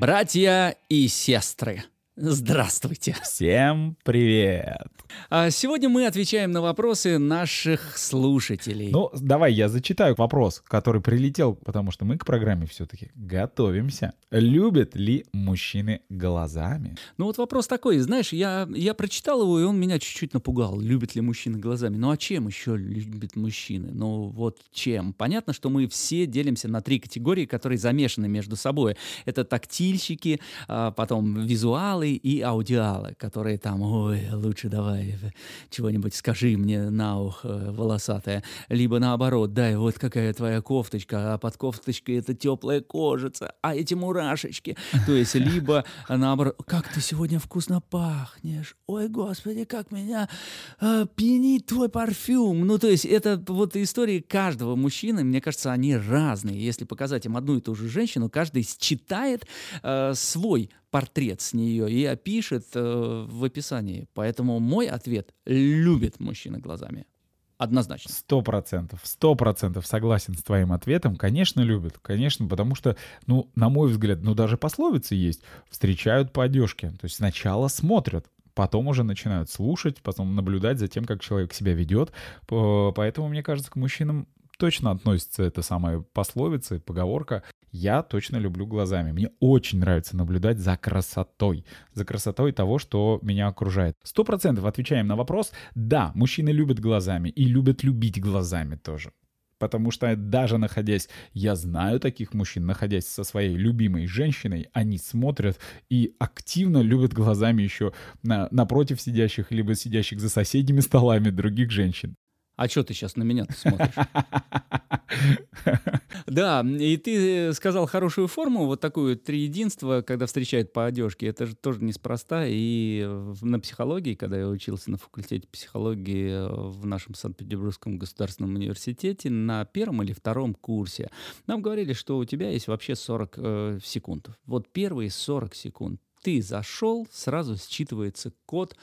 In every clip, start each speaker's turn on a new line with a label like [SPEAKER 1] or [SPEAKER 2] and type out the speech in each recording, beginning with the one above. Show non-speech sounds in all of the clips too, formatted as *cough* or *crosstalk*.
[SPEAKER 1] Братья и сестры, здравствуйте.
[SPEAKER 2] Всем привет.
[SPEAKER 1] А Сегодня мы отвечаем на вопросы наших слушателей.
[SPEAKER 2] Ну, давай я зачитаю вопрос, который прилетел, потому что мы к программе все-таки готовимся. Любят ли мужчины глазами?
[SPEAKER 1] Ну вот вопрос такой, знаешь, я, я прочитал его, и он меня чуть-чуть напугал. Любят ли мужчины глазами? Ну а чем еще любят мужчины? Ну вот чем? Понятно, что мы все делимся на три категории, которые замешаны между собой. Это тактильщики, а, потом визуалы и аудиалы, которые там, ой, лучше давай чего-нибудь скажи мне на ухо волосатое. Либо наоборот, дай вот какая твоя кофточка, а под кофточкой это теплая кожица, а эти мурашечки. То есть либо наоборот, как ты сегодня вкусно пахнешь. Ой, господи, как меня э, пьянит твой парфюм. Ну, то есть это вот истории каждого мужчины, мне кажется, они разные. Если показать им одну и ту же женщину, каждый считает э, свой портрет с нее и опишет э, в описании. Поэтому мой ответ — любит мужчина глазами. Однозначно.
[SPEAKER 2] Сто процентов, сто процентов согласен с твоим ответом. Конечно, любят, конечно, потому что, ну, на мой взгляд, ну, даже пословицы есть. Встречают по одежке. То есть сначала смотрят, потом уже начинают слушать, потом наблюдать за тем, как человек себя ведет. Поэтому, мне кажется, к мужчинам точно относится эта самая пословица, поговорка «я точно люблю глазами». Мне очень нравится наблюдать за красотой, за красотой того, что меня окружает. Сто процентов отвечаем на вопрос «да, мужчины любят глазами и любят любить глазами тоже». Потому что даже находясь, я знаю таких мужчин, находясь со своей любимой женщиной, они смотрят и активно любят глазами еще на, напротив сидящих, либо сидящих за соседними столами других женщин.
[SPEAKER 1] А что ты сейчас на меня *laughs* смотришь? Да, и ты сказал хорошую форму, вот такую три единства, когда встречают по одежке. Это же тоже неспроста. И на психологии, когда я учился на факультете психологии в нашем Санкт-Петербургском государственном университете, на первом или втором курсе, нам говорили, что у тебя есть вообще 40 э, секунд. Вот первые 40 секунд ты зашел, сразу считывается код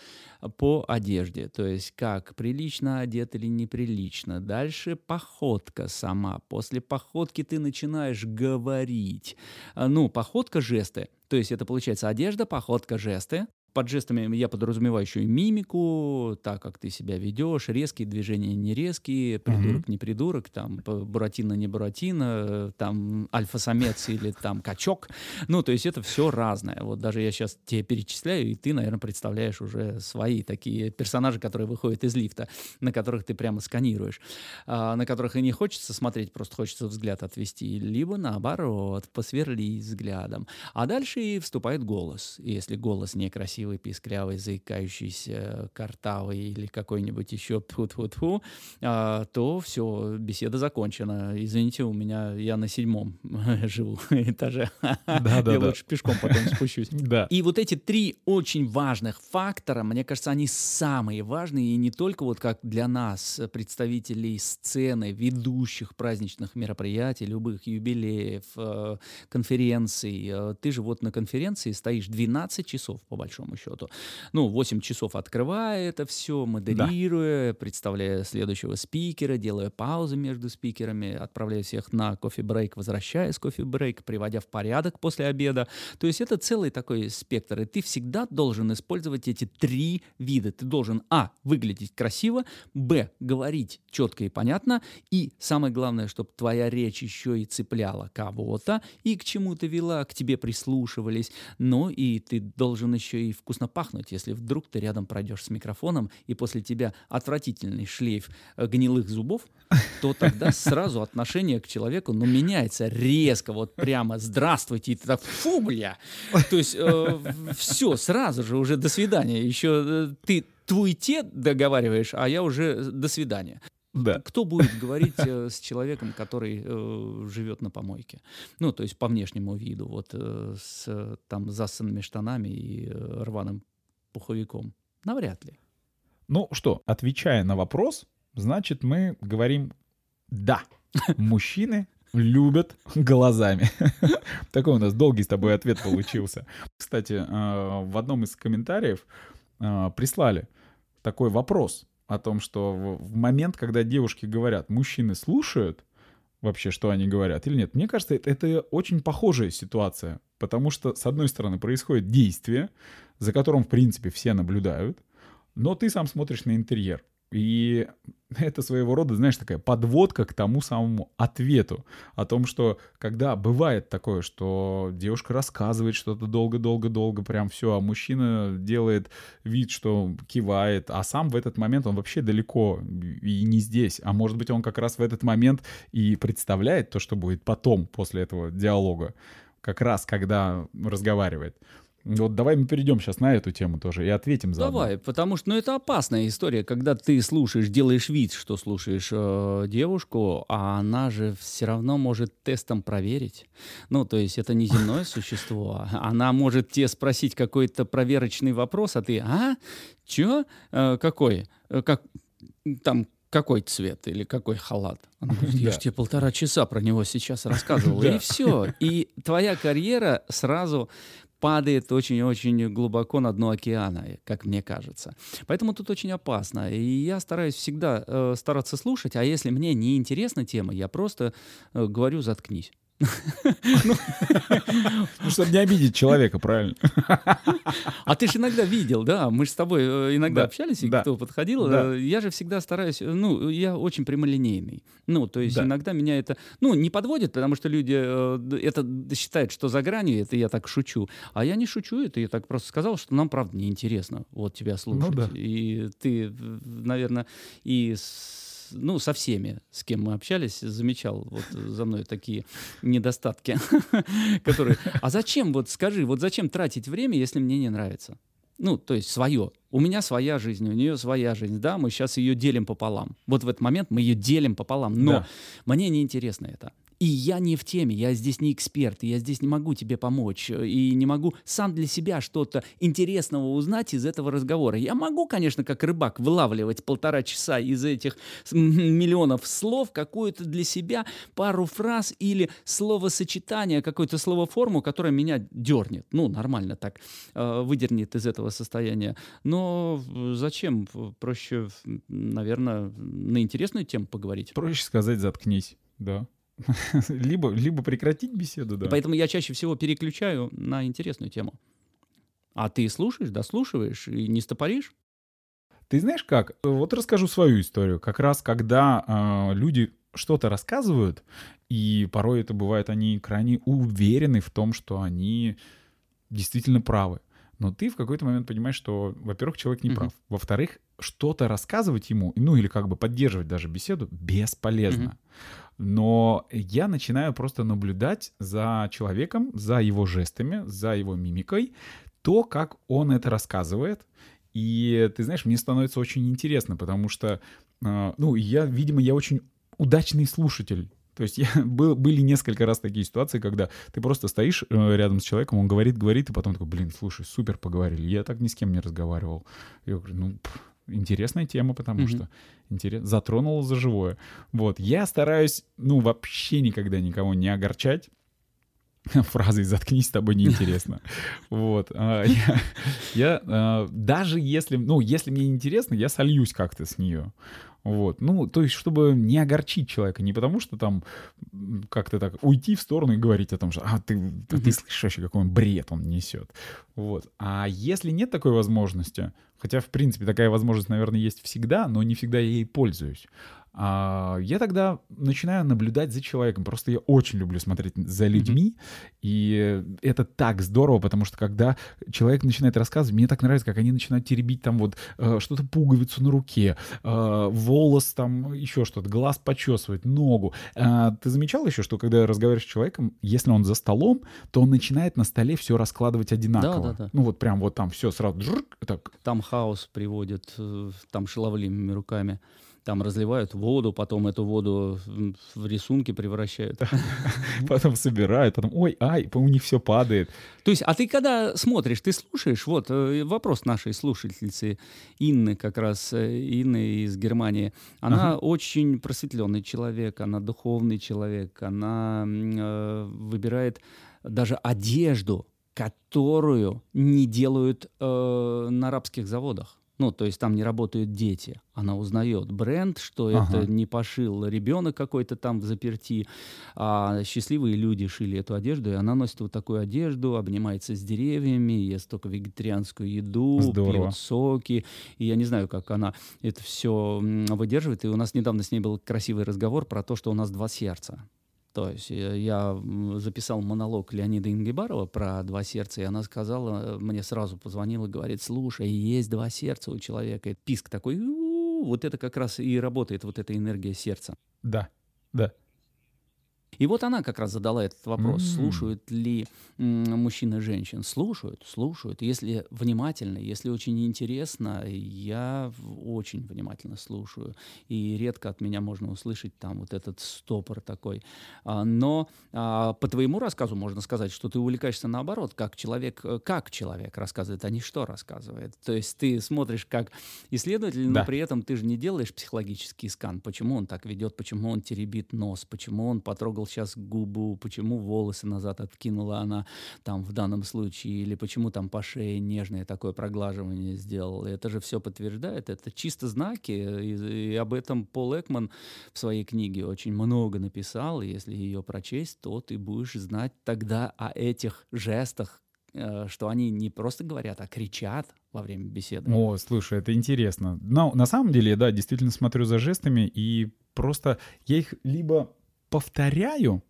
[SPEAKER 1] по одежде, то есть как прилично одет или неприлично. Дальше походка сама. После походки ты начинаешь говорить. А, ну, походка, жесты. То есть это получается одежда, походка, жесты под жестами я подразумеваю еще и мимику, так как ты себя ведешь, резкие движения не резкие, придурок не придурок, там буратино не буратино, там альфа-самец или там качок. Ну, то есть это все разное. Вот даже я сейчас тебе перечисляю, и ты, наверное, представляешь уже свои такие персонажи, которые выходят из лифта, на которых ты прямо сканируешь, а, на которых и не хочется смотреть, просто хочется взгляд отвести, либо наоборот, посверлить взглядом. А дальше и вступает голос. И если голос некрасивый, красивый, писклявый, заикающийся, картавый или какой-нибудь еще тьфу-тьфу-тьфу, а, то все, беседа закончена. Извините, у меня я на седьмом *laughs* живу этаже. Да, да, я лучше пешком потом спущусь. *laughs* Да. И вот эти три очень важных фактора, мне кажется, они самые важные, и не только вот как для нас, представителей сцены, ведущих праздничных мероприятий, любых юбилеев, э, конференций. Э, ты же вот на конференции стоишь 12 часов, по большому счету. Ну, 8 часов открывая это все, модерируя, да. представляя следующего спикера, делая паузы между спикерами, отправляя всех на кофе-брейк, возвращаясь с кофе-брейк, приводя в порядок после обеда. То есть это целый такой спектр. И ты всегда должен использовать эти три вида. Ты должен, а, выглядеть красиво, б, говорить четко и понятно, и самое главное, чтобы твоя речь еще и цепляла кого-то, и к чему-то вела, к тебе прислушивались, но и ты должен еще и вкусно пахнуть, если вдруг ты рядом пройдешь с микрофоном, и после тебя отвратительный шлейф э, гнилых зубов, то тогда *laughs* сразу отношение к человеку, ну, меняется резко, вот прямо «здравствуйте», и ты так «фу, бля!» То есть э, все, сразу же уже «до свидания». Еще э, ты твой-те договариваешь, а я уже «до свидания». Да. Кто будет говорить э, с человеком, который э, живет на помойке? Ну, то есть по внешнему виду, вот э, с там засанными штанами и э, рваным пуховиком. Навряд ли.
[SPEAKER 2] Ну что, отвечая на вопрос, значит, мы говорим «да». Мужчины любят глазами. *laughs* Такой у нас долгий с тобой ответ получился. Кстати, э, в одном из комментариев э, прислали такой вопрос о том, что в момент, когда девушки говорят, мужчины слушают вообще, что они говорят или нет, мне кажется, это, это очень похожая ситуация. Потому что, с одной стороны, происходит действие, за которым, в принципе, все наблюдают, но ты сам смотришь на интерьер. И *laughs* это своего рода, знаешь, такая подводка к тому самому ответу о том, что когда бывает такое, что девушка рассказывает что-то долго-долго-долго, прям все, а мужчина делает вид, что кивает, а сам в этот момент он вообще далеко и не здесь, а может быть он как раз в этот момент и представляет то, что будет потом после этого диалога, как раз когда разговаривает. Вот давай мы перейдем сейчас на эту тему тоже и ответим за.
[SPEAKER 1] Давай, потому что ну, это опасная история, когда ты слушаешь, делаешь вид, что слушаешь э, девушку, а она же все равно может тестом проверить. Ну, то есть это не земное *laughs* существо. А она может тебе спросить какой-то проверочный вопрос, а ты, а? Чё? Э, какой? Э, как там какой цвет или какой халат. Она говорит, я же тебе полтора часа про него сейчас рассказывал. И *laughs* все. И твоя карьера сразу падает очень-очень глубоко на дно океана, как мне кажется. Поэтому тут очень опасно. И я стараюсь всегда э, стараться слушать, а если мне не интересна тема, я просто э, говорю «заткнись».
[SPEAKER 2] Ну, чтобы не обидеть человека, правильно.
[SPEAKER 1] А ты же иногда видел, да, мы же с тобой э, иногда общались, и кто подходил, э, я же всегда стараюсь, ну, я очень прямолинейный. Ну, то есть иногда меня это, ну, не подводит, потому что люди э, это считают, что за гранью, это я так шучу. А я не шучу, это я так просто сказал, что нам, правда, неинтересно вот тебя ну слушать. И ты, наверное, и с ну, со всеми, с кем мы общались, замечал вот за мной такие недостатки, *laughs* которые... А зачем, вот скажи, вот зачем тратить время, если мне не нравится? Ну, то есть свое. У меня своя жизнь, у нее своя жизнь, да, мы сейчас ее делим пополам. Вот в этот момент мы ее делим пополам, но да. мне не интересно это. И я не в теме, я здесь не эксперт, я здесь не могу тебе помочь, э, и не могу сам для себя что-то интересного узнать из этого разговора. Я могу, конечно, как рыбак, вылавливать полтора часа из этих миллионов слов, какую-то для себя пару фраз или словосочетание, какую-то словоформу, которая меня дернет. Ну, нормально так, э, выдернет из этого состояния. Но зачем? Проще, наверное, на интересную тему поговорить.
[SPEAKER 2] Проще сказать «заткнись», да. *laughs* либо, либо прекратить беседу, да.
[SPEAKER 1] И поэтому я чаще всего переключаю на интересную тему. А ты слушаешь, дослушиваешь и не стопоришь?
[SPEAKER 2] Ты знаешь как? Вот расскажу свою историю. Как раз когда э, люди что-то рассказывают, и порой это бывает, они крайне уверены в том, что они действительно правы. Но ты в какой-то момент понимаешь, что, во-первых, человек не прав. Во-вторых, что-то рассказывать ему, ну или как бы поддерживать даже беседу, бесполезно. Mm-hmm. Но я начинаю просто наблюдать за человеком, за его жестами, за его мимикой, то, как он это рассказывает. И ты знаешь, мне становится очень интересно, потому что, э, ну, я, видимо, я очень удачный слушатель. То есть я, *laughs* был, были несколько раз такие ситуации, когда ты просто стоишь э, рядом с человеком, он говорит, говорит, и потом такой, блин, слушай, супер поговорили. Я так ни с кем не разговаривал. Я говорю, ну, пф, интересная тема, потому mm-hmm. что интерес, затронула за живое. Вот, я стараюсь, ну, вообще никогда никого не огорчать. *laughs* Фразой «заткнись, с тобой неинтересно». *laughs* Вот. А, я а, даже если, ну, если мне интересно, я сольюсь как-то с нее. Вот. Ну, то есть, чтобы не огорчить человека, не потому что там как-то так уйти в сторону и говорить о том, что а, ты, mm-hmm. ты слышишь вообще, какой он бред он несет. Вот. А если нет такой возможности, хотя, в принципе, такая возможность, наверное, есть всегда, но не всегда я ей пользуюсь, я тогда начинаю наблюдать за человеком. Просто я очень люблю смотреть за людьми, mm-hmm. и это так здорово, потому что когда человек начинает рассказывать, мне так нравится, как они начинают теребить там вот э, что-то пуговицу на руке, э, волос там, еще что-то, глаз почесывать, ногу. Э, ты замечал еще, что когда разговариваешь с человеком, если он за столом, то он начинает на столе все раскладывать одинаково. Да, да, да. Ну вот прям вот там все сразу. Так.
[SPEAKER 1] Там хаос приводит, э, там шаловливыми руками там разливают воду, потом эту воду в рисунки превращают. *laughs*
[SPEAKER 2] Потом собирают, потом, ой, ай, у них все падает.
[SPEAKER 1] То есть, а ты когда смотришь, ты слушаешь, вот э, вопрос нашей слушательницы Инны, как раз э, Инны из Германии. Она ага. очень просветленный человек, она духовный человек, она э, выбирает даже одежду, которую не делают э, на арабских заводах. Ну, то есть там не работают дети. Она узнает бренд, что ага. это не пошил ребенок какой-то там в заперти, а счастливые люди шили эту одежду, и она носит вот такую одежду, обнимается с деревьями, ест только вегетарианскую еду, Здорово. пьет соки. И я не знаю, как она это все выдерживает. И у нас недавно с ней был красивый разговор про то, что у нас два сердца. То есть э, я записал монолог Леонида Ингебарова про два сердца, и она сказала, э, мне сразу позвонила, говорит, слушай, есть два сердца у человека. И писк такой, вот это как раз и работает, вот эта энергия сердца.
[SPEAKER 2] Да, да.
[SPEAKER 1] И вот она как раз задала этот вопрос, mm-hmm. слушают ли мужчины женщин. Слушают, слушают. Если внимательно, если очень интересно, я очень внимательно слушаю. И редко от меня можно услышать там вот этот стопор такой. А, но а, по твоему рассказу можно сказать, что ты увлекаешься наоборот, как человек, э, как человек рассказывает, а не что рассказывает. То есть ты смотришь как исследователь, да. но при этом ты же не делаешь психологический скан. Почему он так ведет, почему он теребит нос, почему он потрогал сейчас губу, почему волосы назад откинула она там в данном случае, или почему там по шее нежное такое проглаживание сделал. Это же все подтверждает, это чисто знаки, и, и об этом Пол Экман в своей книге очень много написал, и если ее прочесть, то ты будешь знать тогда о этих жестах, э, что они не просто говорят, а кричат во время беседы.
[SPEAKER 2] О, слушай, это интересно. Но на самом деле, да, действительно смотрю за жестами, и просто я их либо повторяю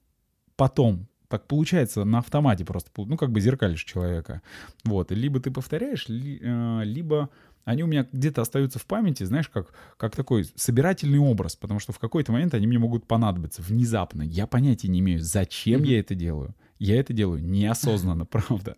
[SPEAKER 2] потом, так получается на автомате просто, ну, как бы зеркалишь человека. Вот, либо ты повторяешь, э, либо они у меня где-то остаются в памяти, знаешь, как, как такой собирательный образ, потому что в какой-то момент они мне могут понадобиться внезапно. Я понятия не имею, зачем я это делаю. Я это делаю неосознанно, *laughs* правда.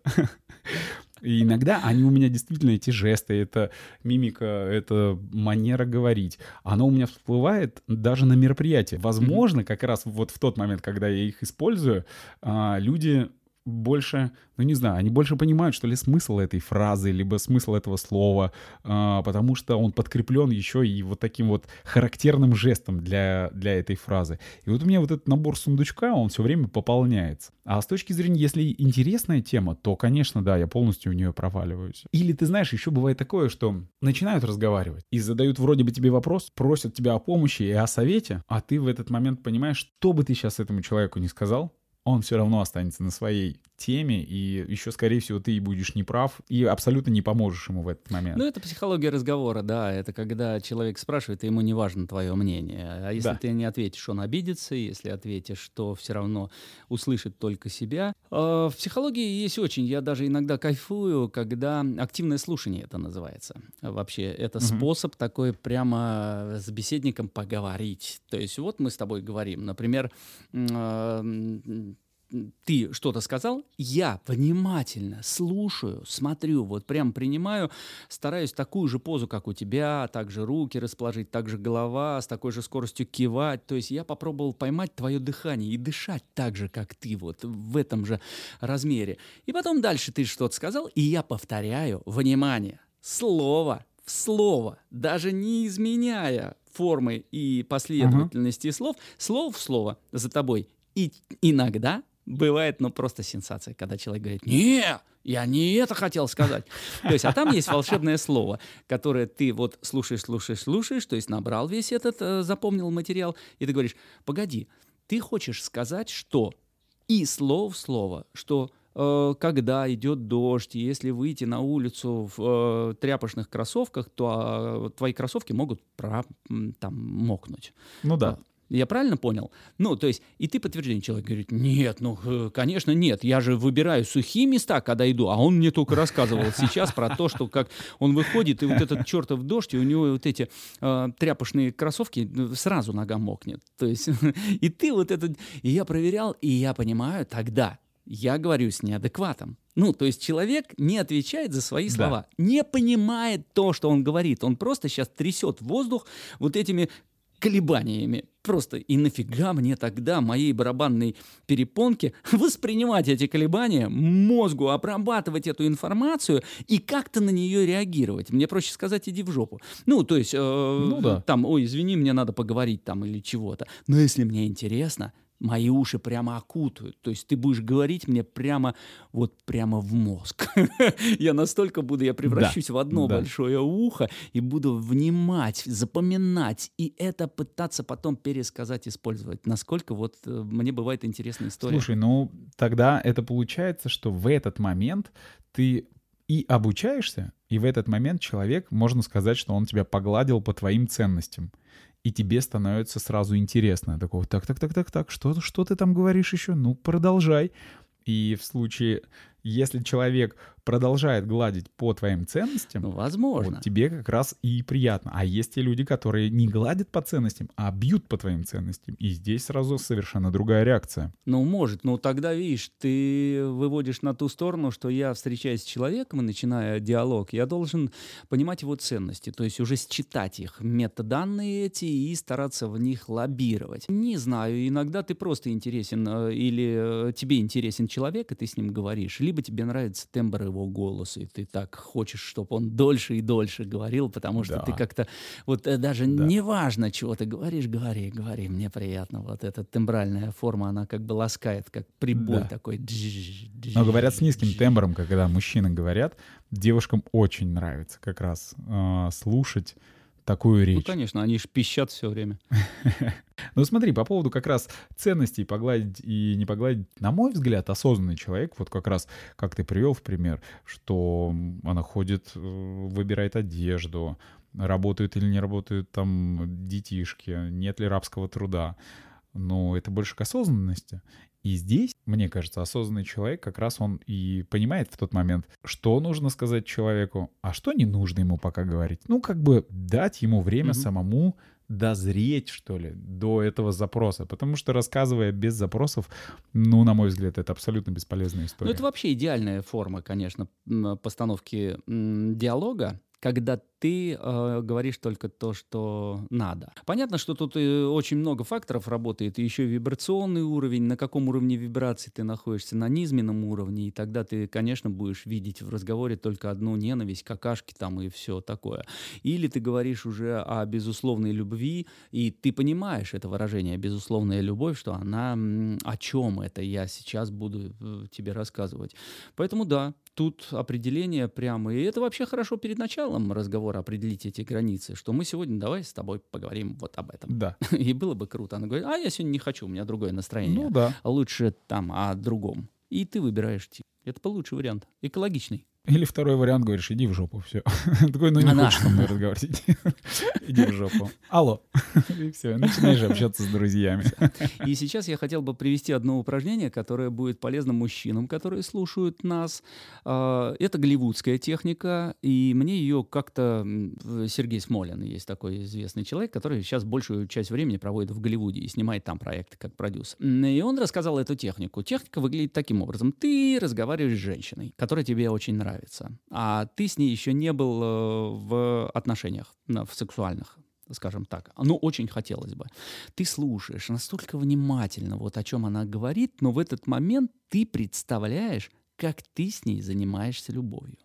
[SPEAKER 2] И иногда они у меня действительно эти жесты, это мимика, это манера говорить, оно у меня всплывает даже на мероприятии. Возможно, как раз вот в тот момент, когда я их использую, а, люди больше, ну не знаю, они больше понимают, что ли, смысл этой фразы, либо смысл этого слова, э, потому что он подкреплен еще и вот таким вот характерным жестом для, для этой фразы. И вот у меня вот этот набор сундучка, он все время пополняется. А с точки зрения, если интересная тема, то, конечно, да, я полностью в нее проваливаюсь. Или ты знаешь, еще бывает такое, что начинают разговаривать и задают вроде бы тебе вопрос, просят тебя о помощи и о совете, а ты в этот момент понимаешь, что бы ты сейчас этому человеку не сказал, он все равно останется на своей теме, и еще, скорее всего, ты и будешь неправ, и абсолютно не поможешь ему в этот момент.
[SPEAKER 1] Ну, это психология разговора, да. Это когда человек спрашивает, и ему не важно твое мнение. А если да. ты не ответишь, он обидится, если ответишь, то все равно услышит только себя. А, в психологии есть очень, я даже иногда кайфую, когда активное слушание это называется. Вообще, это угу. способ такой прямо с беседником поговорить. То есть вот мы с тобой говорим, например, а, ты что-то сказал, я внимательно слушаю, смотрю, вот прям принимаю, стараюсь такую же позу, как у тебя, также руки расположить, также голова, с такой же скоростью кивать. То есть я попробовал поймать твое дыхание и дышать так же, как ты, вот в этом же размере. И потом дальше ты что-то сказал, и я повторяю, внимание, слово в слово, даже не изменяя формы и последовательности uh-huh. слов, слово в слово за тобой. И иногда бывает, ну, просто сенсация, когда человек говорит, не, я не это хотел сказать. *laughs* То есть, а там есть волшебное слово, которое ты вот слушаешь, слушаешь, слушаешь, то есть набрал весь этот, э, запомнил материал, и ты говоришь, погоди, ты хочешь сказать, что и слово в слово, что э, когда идет дождь, если выйти на улицу в э, тряпочных кроссовках, то э, твои кроссовки могут про, там мокнуть.
[SPEAKER 2] Ну да.
[SPEAKER 1] Я правильно понял? Ну, то есть, и ты подтверждение человек говорит, нет, ну, э, конечно, нет, я же выбираю сухие места, когда иду, а он мне только рассказывал сейчас про то, что как он выходит, и вот этот чертов дождь, и у него вот эти э, тряпочные кроссовки ну, сразу нога мокнет. То есть, *laughs* и ты вот этот, и я проверял, и я понимаю тогда, я говорю с неадекватом. Ну, то есть человек не отвечает за свои слова, да. не понимает то, что он говорит. Он просто сейчас трясет воздух вот этими колебаниями. Просто и нафига мне тогда, моей барабанной перепонке, воспринимать эти колебания, мозгу обрабатывать эту информацию и как-то на нее реагировать? Мне проще сказать, иди в жопу. Ну, то есть, э, ну, да. там, ой, извини, мне надо поговорить там или чего-то. Но если мне интересно, мои уши прямо окутают. То есть ты будешь говорить мне прямо вот прямо в мозг. *laughs* я настолько буду, я превращусь да, в одно да. большое ухо и буду внимать, запоминать и это пытаться потом пересказать, использовать. Насколько вот э, мне бывает интересная история.
[SPEAKER 2] Слушай, ну тогда это получается, что в этот момент ты и обучаешься, и в этот момент человек, можно сказать, что он тебя погладил по твоим ценностям и тебе становится сразу интересно. Такого, так, так, так, так, так, что, что ты там говоришь еще? Ну, продолжай. И в случае если человек продолжает гладить по твоим ценностям,
[SPEAKER 1] ну, возможно.
[SPEAKER 2] Вот тебе как раз и приятно. А есть те люди, которые не гладят по ценностям, а бьют по твоим ценностям. И здесь сразу совершенно другая реакция.
[SPEAKER 1] Ну, может. Но тогда, видишь, ты выводишь на ту сторону, что я, встречаясь с человеком и начиная диалог, я должен понимать его ценности, то есть уже считать их, метаданные эти, и стараться в них лоббировать. Не знаю, иногда ты просто интересен, э, или э, тебе интересен человек, и ты с ним говоришь, либо тебе нравится тембр его голоса, и ты так хочешь, чтобы он дольше и дольше говорил, потому что да. ты как-то, вот э, даже да. неважно, чего ты говоришь, говори, говори, мне приятно. Вот эта тембральная форма, она как бы ласкает, как прибой да. такой.
[SPEAKER 2] Но говорят с низким тембром, когда мужчины говорят, девушкам очень нравится как раз э, слушать такую речь. Ну,
[SPEAKER 1] конечно, они же пищат все время. *laughs*
[SPEAKER 2] Ну, смотри, по поводу как раз ценностей погладить и не погладить, на мой взгляд, осознанный человек, вот как раз, как ты привел в пример, что она ходит, э, выбирает одежду, работают или не работают там детишки, нет ли рабского труда. Но это больше к осознанности. И здесь, мне кажется, осознанный человек как раз он и понимает в тот момент, что нужно сказать человеку, а что не нужно ему пока говорить. Ну, как бы дать ему время mm-hmm. самому дозреть, что ли, до этого запроса. Потому что рассказывая без запросов, ну, на мой взгляд, это абсолютно бесполезная история.
[SPEAKER 1] Ну, это вообще идеальная форма, конечно, постановки диалога, когда ты э, говоришь только то, что надо. Понятно, что тут э, очень много факторов работает, и еще вибрационный уровень, на каком уровне вибрации ты находишься, на низменном уровне, и тогда ты, конечно, будешь видеть в разговоре только одну ненависть, какашки там и все такое. Или ты говоришь уже о безусловной любви, и ты понимаешь это выражение «безусловная любовь», что она о чем это я сейчас буду э, тебе рассказывать. Поэтому да, тут определение прямо, и это вообще хорошо перед началом разговора разговора определить эти границы, что мы сегодня давай с тобой поговорим вот об этом.
[SPEAKER 2] Да. *laughs*
[SPEAKER 1] И было бы круто. Она говорит, а я сегодня не хочу, у меня другое настроение.
[SPEAKER 2] Ну да.
[SPEAKER 1] Лучше там о другом. И ты выбираешь. Это получше вариант. Экологичный.
[SPEAKER 2] Или второй вариант, говоришь, иди в жопу, все. *laughs* Такой, ну не Она. хочешь со мной разговаривать, *laughs* иди в жопу. Алло. *laughs* И все, начинаешь общаться с друзьями.
[SPEAKER 1] И сейчас я хотел бы привести одно упражнение, которое будет полезно мужчинам, которые слушают нас. А, это голливудская техника, и мне ее как-то... Сергей Смолин есть такой известный человек, который сейчас большую часть времени проводит в Голливуде и снимает там проекты как продюсер. И он рассказал эту технику. Техника выглядит таким образом. Ты разговариваешь с женщиной, которая тебе очень нравится нравится, а ты с ней еще не был э, в отношениях, в сексуальных, скажем так. Ну, очень хотелось бы. Ты слушаешь настолько внимательно, вот о чем она говорит, но в этот момент ты представляешь, как ты с ней занимаешься любовью.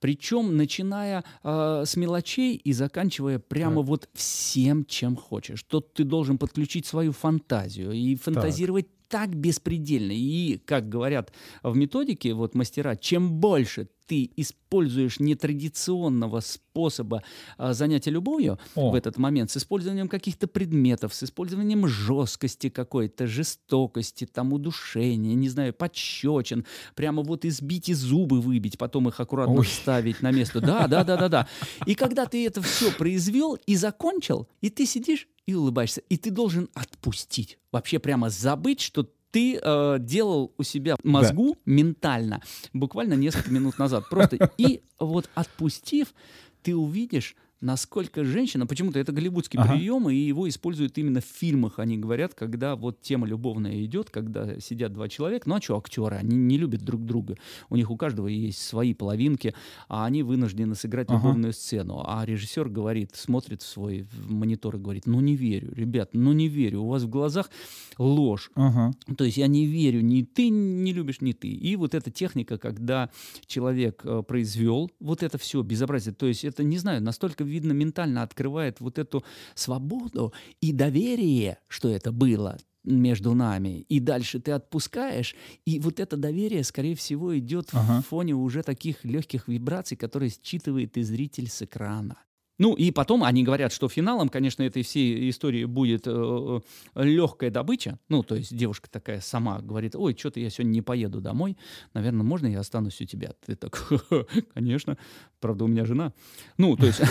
[SPEAKER 1] Причем начиная э, с мелочей и заканчивая прямо так. вот всем, чем хочешь. Тут ты должен подключить свою фантазию и фантазировать так беспредельно. И, как говорят в методике вот мастера, чем больше ты используешь нетрадиционного способа а, занятия любовью О. в этот момент, с использованием каких-то предметов, с использованием жесткости какой-то, жестокости, там, удушения, не знаю, подщечин, прямо вот избить и зубы выбить, потом их аккуратно Ой. вставить на место. Да, да, да, да, да. И когда ты это все произвел и закончил, и ты сидишь и улыбаешься. И ты должен отпустить. Вообще прямо забыть, что ты э, делал у себя мозгу да. ментально буквально несколько минут назад. Просто и вот отпустив, ты увидишь, насколько женщина, почему-то это голливудский ага. прием, и его используют именно в фильмах, они говорят, когда вот тема любовная идет, когда сидят два человека, ну а что актеры, они не любят друг друга, у них у каждого есть свои половинки, а они вынуждены сыграть ага. любовную сцену, а режиссер говорит, смотрит в свой монитор и говорит, ну не верю, ребят, ну не верю, у вас в глазах ложь, ага. то есть я не верю, ни ты не любишь, ни ты, и вот эта техника, когда человек э, произвел вот это все безобразие, то есть это, не знаю, настолько видно, ментально открывает вот эту свободу и доверие, что это было между нами, и дальше ты отпускаешь, и вот это доверие, скорее всего, идет ага. в фоне уже таких легких вибраций, которые считывает и зритель с экрана. Ну и потом они говорят, что финалом, конечно, этой всей истории будет э, легкая добыча. Ну, то есть девушка такая сама говорит, ой, что-то я сегодня не поеду домой, наверное, можно я останусь у тебя? Ты так, *laughs* конечно, правда, у меня жена. Ну, то есть... *laughs*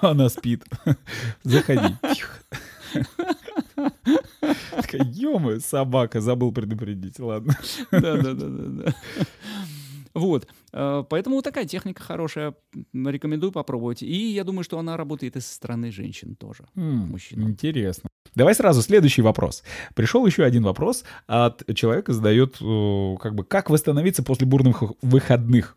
[SPEAKER 2] Она спит. *laughs* Заходи. Такая, ё собака, забыл предупредить, ладно.
[SPEAKER 1] Да-да-да. Вот. Э, поэтому вот такая техника хорошая. Рекомендую попробовать. И я думаю, что она работает и со стороны женщин тоже.
[SPEAKER 2] Mm, Интересно. Давай сразу следующий вопрос. Пришел еще один вопрос от человека, задает, э, как бы, как восстановиться после бурных выходных.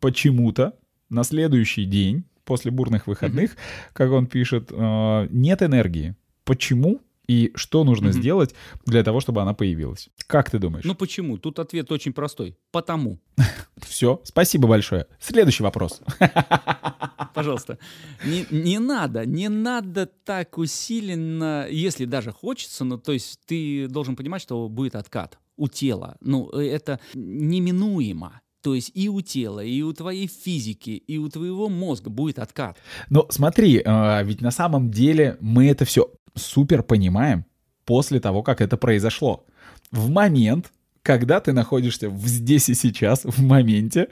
[SPEAKER 2] Почему-то на следующий день после бурных выходных, mm-hmm. как он пишет, э, нет энергии. Почему? И что нужно mm-hmm. сделать для того, чтобы она появилась? Как ты думаешь?
[SPEAKER 1] Ну почему? Тут ответ очень простой. Потому. *laughs*
[SPEAKER 2] Все, спасибо большое. Следующий вопрос. *laughs*
[SPEAKER 1] Пожалуйста. Не, не надо, не надо так усиленно, если даже хочется, ну то есть ты должен понимать, что будет откат у тела. Ну это неминуемо. То есть и у тела, и у твоей физики, и у твоего мозга будет откат.
[SPEAKER 2] Но смотри, а, ведь на самом деле мы это все супер понимаем после того, как это произошло. В момент, когда ты находишься здесь и сейчас, в моменте,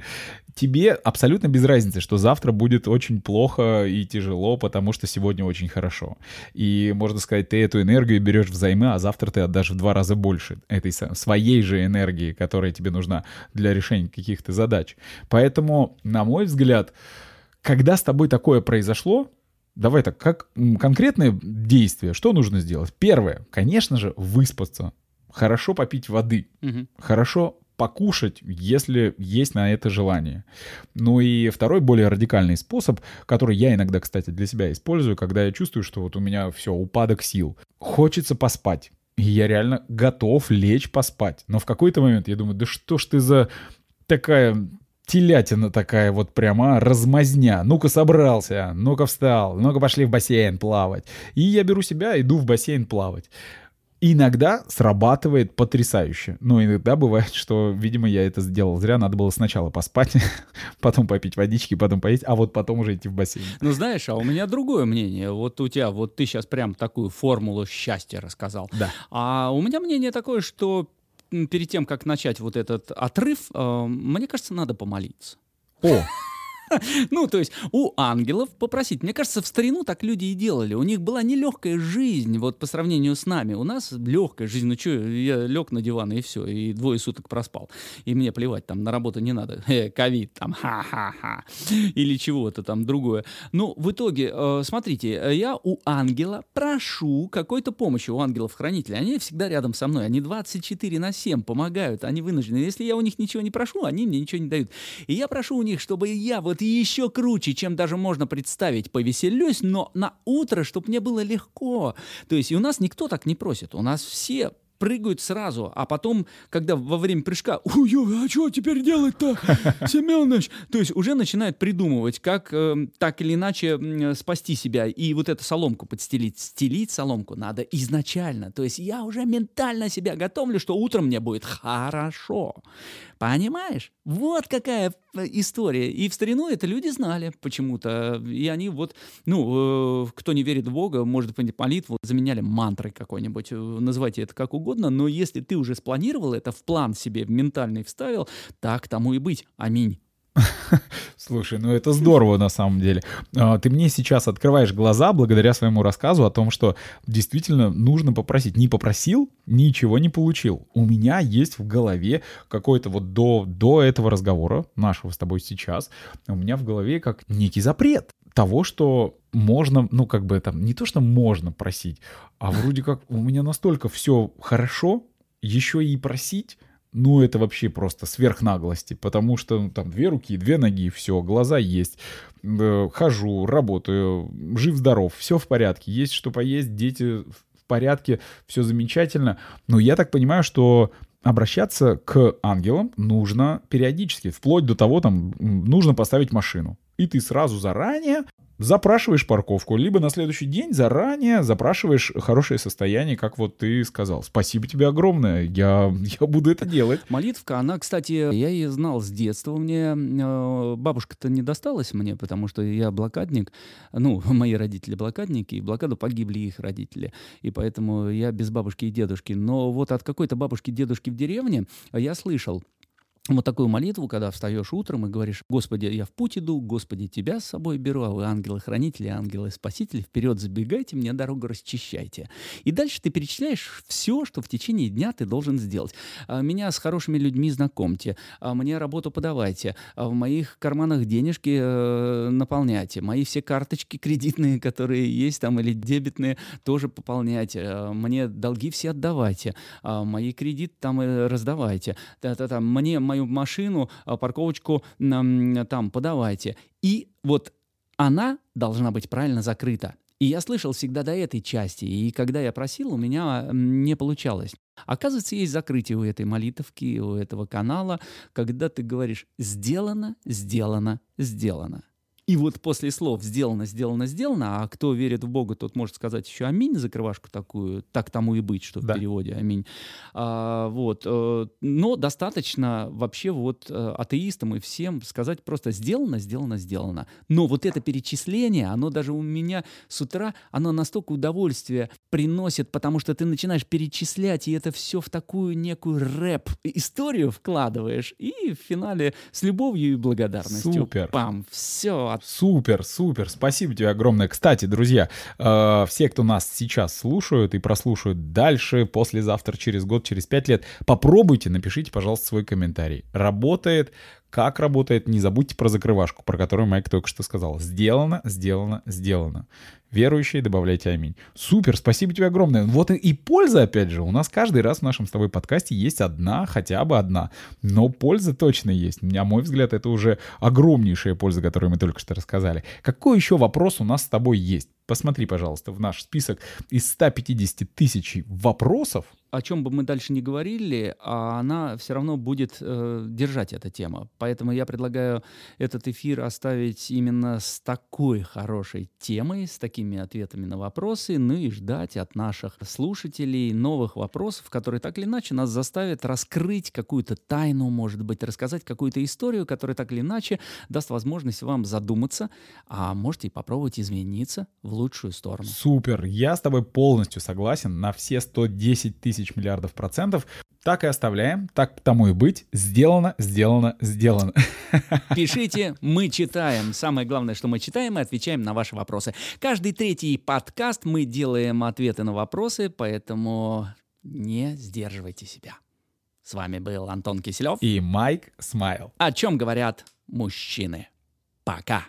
[SPEAKER 2] тебе абсолютно без разницы, что завтра будет очень плохо и тяжело, потому что сегодня очень хорошо. И, можно сказать, ты эту энергию берешь взаймы, а завтра ты отдашь в два раза больше этой своей же энергии, которая тебе нужна для решения каких-то задач. Поэтому, на мой взгляд, когда с тобой такое произошло, Давай так, как конкретные действия, что нужно сделать? Первое, конечно же, выспаться. Хорошо попить воды. Угу. Хорошо покушать, если есть на это желание. Ну и второй, более радикальный способ, который я иногда, кстати, для себя использую, когда я чувствую, что вот у меня все, упадок сил. Хочется поспать. И я реально готов лечь поспать. Но в какой-то момент я думаю, да что ж ты за такая телятина такая вот прямо, размазня. Ну-ка собрался, ну-ка встал, ну-ка пошли в бассейн плавать. И я беру себя, иду в бассейн плавать. Иногда срабатывает потрясающе. Но иногда бывает, что, видимо, я это сделал зря. Надо было сначала поспать, *laughs* потом попить водички, потом поесть, а вот потом уже идти в бассейн.
[SPEAKER 1] Ну, знаешь, а у меня другое мнение. Вот у тебя, вот ты сейчас прям такую формулу счастья рассказал.
[SPEAKER 2] Да.
[SPEAKER 1] А у меня мнение такое, что перед тем, как начать вот этот отрыв, э, мне кажется, надо помолиться.
[SPEAKER 2] О, *laughs*
[SPEAKER 1] Ну, то есть у ангелов попросить. Мне кажется, в старину так люди и делали. У них была нелегкая жизнь, вот по сравнению с нами. У нас легкая жизнь. Ну что, я лег на диван и все, и двое суток проспал. И мне плевать, там на работу не надо. Э, ковид, там, ха-ха-ха. Или чего-то там другое. Ну, в итоге, э, смотрите, я у ангела прошу какой-то помощи, у ангелов-хранителей. Они всегда рядом со мной. Они 24 на 7 помогают. Они вынуждены. Если я у них ничего не прошу, они мне ничего не дают. И я прошу у них, чтобы я вот еще круче, чем даже можно представить, повеселюсь, но на утро, чтобы мне было легко. То есть и у нас никто так не просит. У нас все прыгают сразу, а потом, когда во время прыжка, ой, а что теперь делать-то, Семенович? То есть уже начинают придумывать, как э, так или иначе э, спасти себя и вот эту соломку подстелить. Стелить соломку надо изначально. То есть я уже ментально себя готовлю, что утром мне будет хорошо. Понимаешь? Вот какая э, история. И в старину это люди знали почему-то. И они вот, ну, э, кто не верит в Бога, может молитву, заменяли мантрой какой-нибудь. Э, называйте это как угодно. Но если ты уже спланировал это, в план себе ментальный вставил, так тому и быть. Аминь. *laughs*
[SPEAKER 2] Слушай, ну это здорово на самом деле. А, ты мне сейчас открываешь глаза благодаря своему рассказу о том, что действительно нужно попросить. Не попросил, ничего не получил. У меня есть в голове какой-то вот до, до этого разговора, нашего с тобой сейчас, у меня в голове как некий запрет того, что можно, ну как бы там, не то, что можно просить, а вроде как у меня настолько все хорошо, еще и просить, ну, это вообще просто сверхнаглости, потому что ну, там две руки, две ноги, все, глаза есть, э, хожу, работаю, жив-здоров, все в порядке, есть что поесть, дети в порядке, все замечательно. Но я так понимаю, что обращаться к ангелам нужно периодически, вплоть до того, там, нужно поставить машину. И ты сразу заранее запрашиваешь парковку, либо на следующий день заранее запрашиваешь хорошее состояние, как вот ты сказал. Спасибо тебе огромное, я, *laughs* я буду это делать.
[SPEAKER 1] Молитвка, она, кстати, я ее знал с детства. Мне э, бабушка-то не досталась мне, потому что я блокадник. Ну, *laughs* мои родители блокадники, и блокаду погибли их родители. И поэтому я без бабушки и дедушки. Но вот от какой-то бабушки и дедушки в деревне я слышал, вот такую молитву, когда встаешь утром и говоришь, Господи, я в путь иду, Господи, Тебя с собой беру, а вы ангелы-хранители, ангелы-спасители, вперед забегайте, мне дорогу расчищайте. И дальше ты перечисляешь все, что в течение дня ты должен сделать. А, меня с хорошими людьми знакомьте, а, мне работу подавайте, а, в моих карманах денежки э, наполняйте, мои все карточки кредитные, которые есть там, или дебетные, тоже пополняйте, мне долги все отдавайте, мои кредиты там э, раздавайте, мне мою машину, а, парковочку там подавайте. И вот она должна быть правильно закрыта. И я слышал всегда до этой части, и когда я просил, у меня не получалось. Оказывается, есть закрытие у этой молитовки, у этого канала, когда ты говоришь «сделано, сделано, сделано». И вот после слов «сделано, сделано, сделано», а кто верит в Бога, тот может сказать еще «Аминь», закрывашку такую, так тому и быть, что в да. переводе «Аминь». А, вот. Э, но достаточно вообще вот э, атеистам и всем сказать просто «сделано, сделано, сделано». Но вот это перечисление, оно даже у меня с утра, оно настолько удовольствие приносит, потому что ты начинаешь перечислять, и это все в такую некую рэп-историю вкладываешь, и в финале с любовью и благодарностью.
[SPEAKER 2] Супер.
[SPEAKER 1] Пам, все,
[SPEAKER 2] Супер, супер, спасибо тебе огромное. Кстати, друзья, э, все, кто нас сейчас слушают и прослушают дальше, послезавтра, через год, через пять лет, попробуйте, напишите, пожалуйста, свой комментарий. Работает, как работает, не забудьте про закрывашку, про которую Майк только что сказал. Сделано, сделано, сделано. Верующие, добавляйте аминь. Супер, спасибо тебе огромное. Вот и польза, опять же, у нас каждый раз в нашем с тобой подкасте есть одна, хотя бы одна. Но польза точно есть. На мой взгляд, это уже огромнейшая польза, которую мы только что рассказали. Какой еще вопрос у нас с тобой есть? Посмотри, пожалуйста, в наш список из 150 тысяч вопросов,
[SPEAKER 1] о чем бы мы дальше не говорили, а она все равно будет э, держать эта тема. Поэтому я предлагаю этот эфир оставить именно с такой хорошей темой, с такими ответами на вопросы, ну и ждать от наших слушателей новых вопросов, которые так или иначе нас заставят раскрыть какую-то тайну, может быть, рассказать какую-то историю, которая так или иначе даст возможность вам задуматься, а можете и попробовать измениться в лучшую сторону.
[SPEAKER 2] Супер, я с тобой полностью согласен на все 110 тысяч миллиардов процентов. Так и оставляем, так тому и быть. Сделано, сделано, сделано. *laughs*
[SPEAKER 1] Пишите, мы читаем. Самое главное, что мы читаем и отвечаем на ваши вопросы. Каждый третий подкаст мы делаем ответы на вопросы, поэтому не сдерживайте себя. С вами был Антон Киселев
[SPEAKER 2] и Майк Смайл.
[SPEAKER 1] О чем говорят мужчины. Пока.